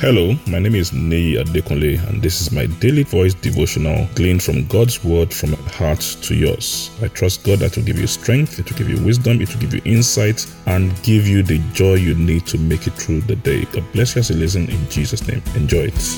Hello, my name is Nii Adekunle, and this is my daily voice devotional gleaned from God's word from my heart to yours. I trust God that will give you strength, it will give you wisdom, it will give you insight, and give you the joy you need to make it through the day. God bless you as you listen in Jesus' name. Enjoy it.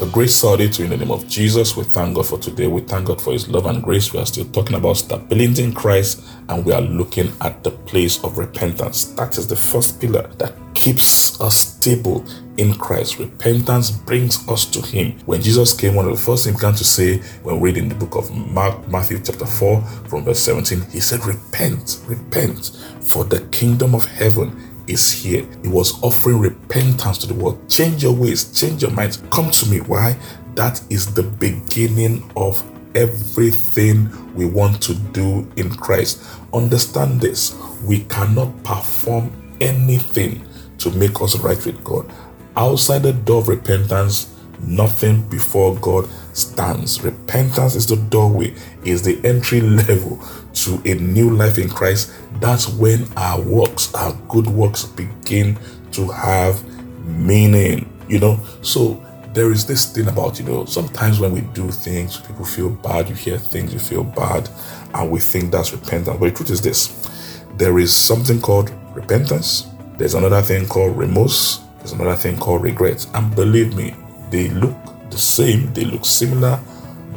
A great Saturday to you in the name of Jesus. We thank God for today. We thank God for His love and grace. We are still talking about stability in Christ and we are looking at the place of repentance. That is the first pillar that keeps us stable in Christ. Repentance brings us to Him. When Jesus came, one of the first things he began to say when reading the book of Mark, Matthew chapter 4, from verse 17, He said, Repent, repent, for the kingdom of heaven is here. He was offering repentance to the world. Change your ways, change your minds. Come to me. Why? That is the beginning of everything we want to do in Christ. Understand this. We cannot perform anything to make us right with God. Outside the door of repentance, nothing before God stands. Repentance is the doorway, is the entry level to a new life in Christ. That's when our works, our good works begin to have meaning, you know. So there is this thing about, you know, sometimes when we do things, people feel bad, you hear things, you feel bad, and we think that's repentance. But the truth is this there is something called repentance, there's another thing called remorse, there's another thing called regret. And believe me, they look the same, they look similar,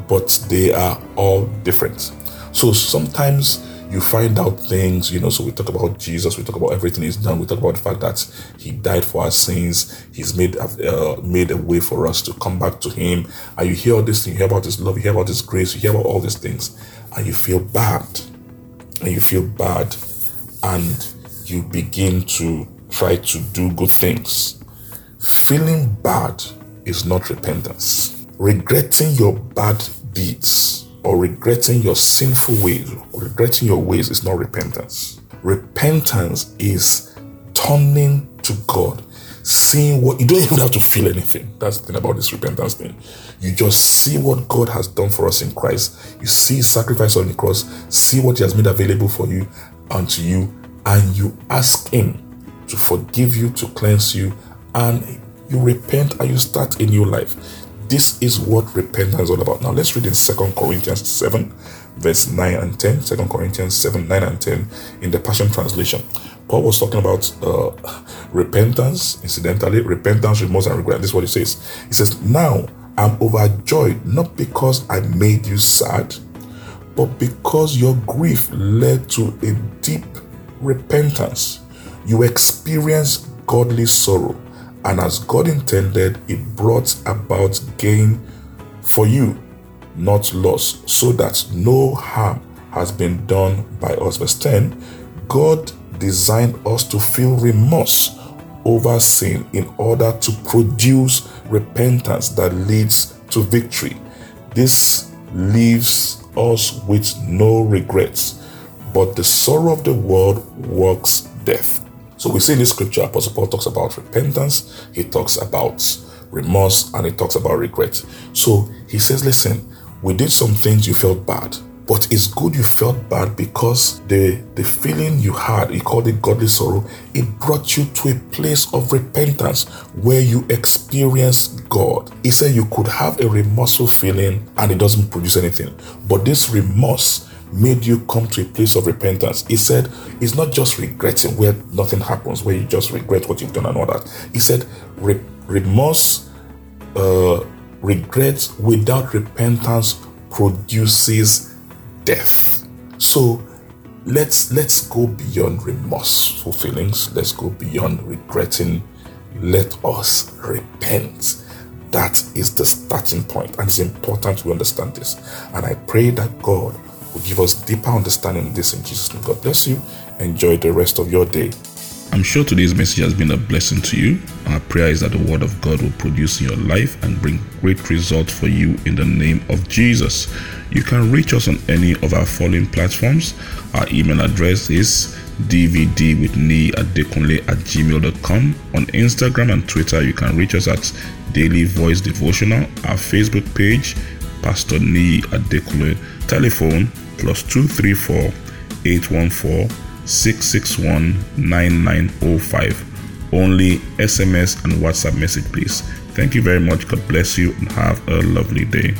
but they are all different. So sometimes you find out things, you know. So we talk about Jesus, we talk about everything He's done, we talk about the fact that He died for our sins, He's made uh, made a way for us to come back to Him. And you hear all this thing, you hear about His love, you hear about His grace, you hear about all these things, and you feel bad, and you feel bad, and you begin to try to do good things Feeling bad is not repentance. Regretting your bad deeds or regretting your sinful ways regretting your ways is not repentance. Repentance is turning to God, seeing what you don't even have to feel anything. That's the thing about this repentance thing. You just see what God has done for us in Christ. You see sacrifice on the cross, see what He has made available for you unto you, and you ask Him to forgive you, to cleanse you, and you repent and you start a new life. This is what repentance is all about. Now let's read in Second Corinthians 7, verse 9 and 10. 2 Corinthians 7, 9 and 10 in the Passion Translation. Paul was talking about uh, repentance, incidentally, repentance, remorse, and regret. This is what he says. He says, Now I'm overjoyed, not because I made you sad, but because your grief led to a deep repentance. You experience godly sorrow and as God intended, it brought about gain for you, not loss, so that no harm has been done by us. Verse 10 God designed us to feel remorse over sin in order to produce repentance that leads to victory. This leaves us with no regrets, but the sorrow of the world works death. So we see in this scripture, Apostle Paul talks about repentance, he talks about remorse, and he talks about regret. So he says, listen, we did some things you felt bad, but it's good you felt bad because the the feeling you had, he called it godly sorrow, it brought you to a place of repentance where you experienced God. He said you could have a remorseful feeling and it doesn't produce anything, but this remorse made you come to a place of repentance. He said, it's not just regretting where nothing happens, where you just regret what you've done and all that. He said, remorse, uh, regret without repentance produces death. So let's let's go beyond remorseful feelings. Let's go beyond regretting. Let us repent. That is the starting point, and it's important to understand this. And I pray that God will give us deeper understanding of this in Jesus' name. God bless you. Enjoy the rest of your day. I'm sure today's message has been a blessing to you. Our prayer is that the Word of God will produce in your life and bring great results for you in the name of Jesus. You can reach us on any of our following platforms. Our email address is dvd with at dekunle at gmail.com. On Instagram and Twitter, you can reach us at Daily Voice Devotional. Our Facebook page, Pastor Nii Adekunle. Telephone plus 234 814 661 9905 only SMS and WhatsApp message, please. Thank you very much. God bless you and have a lovely day.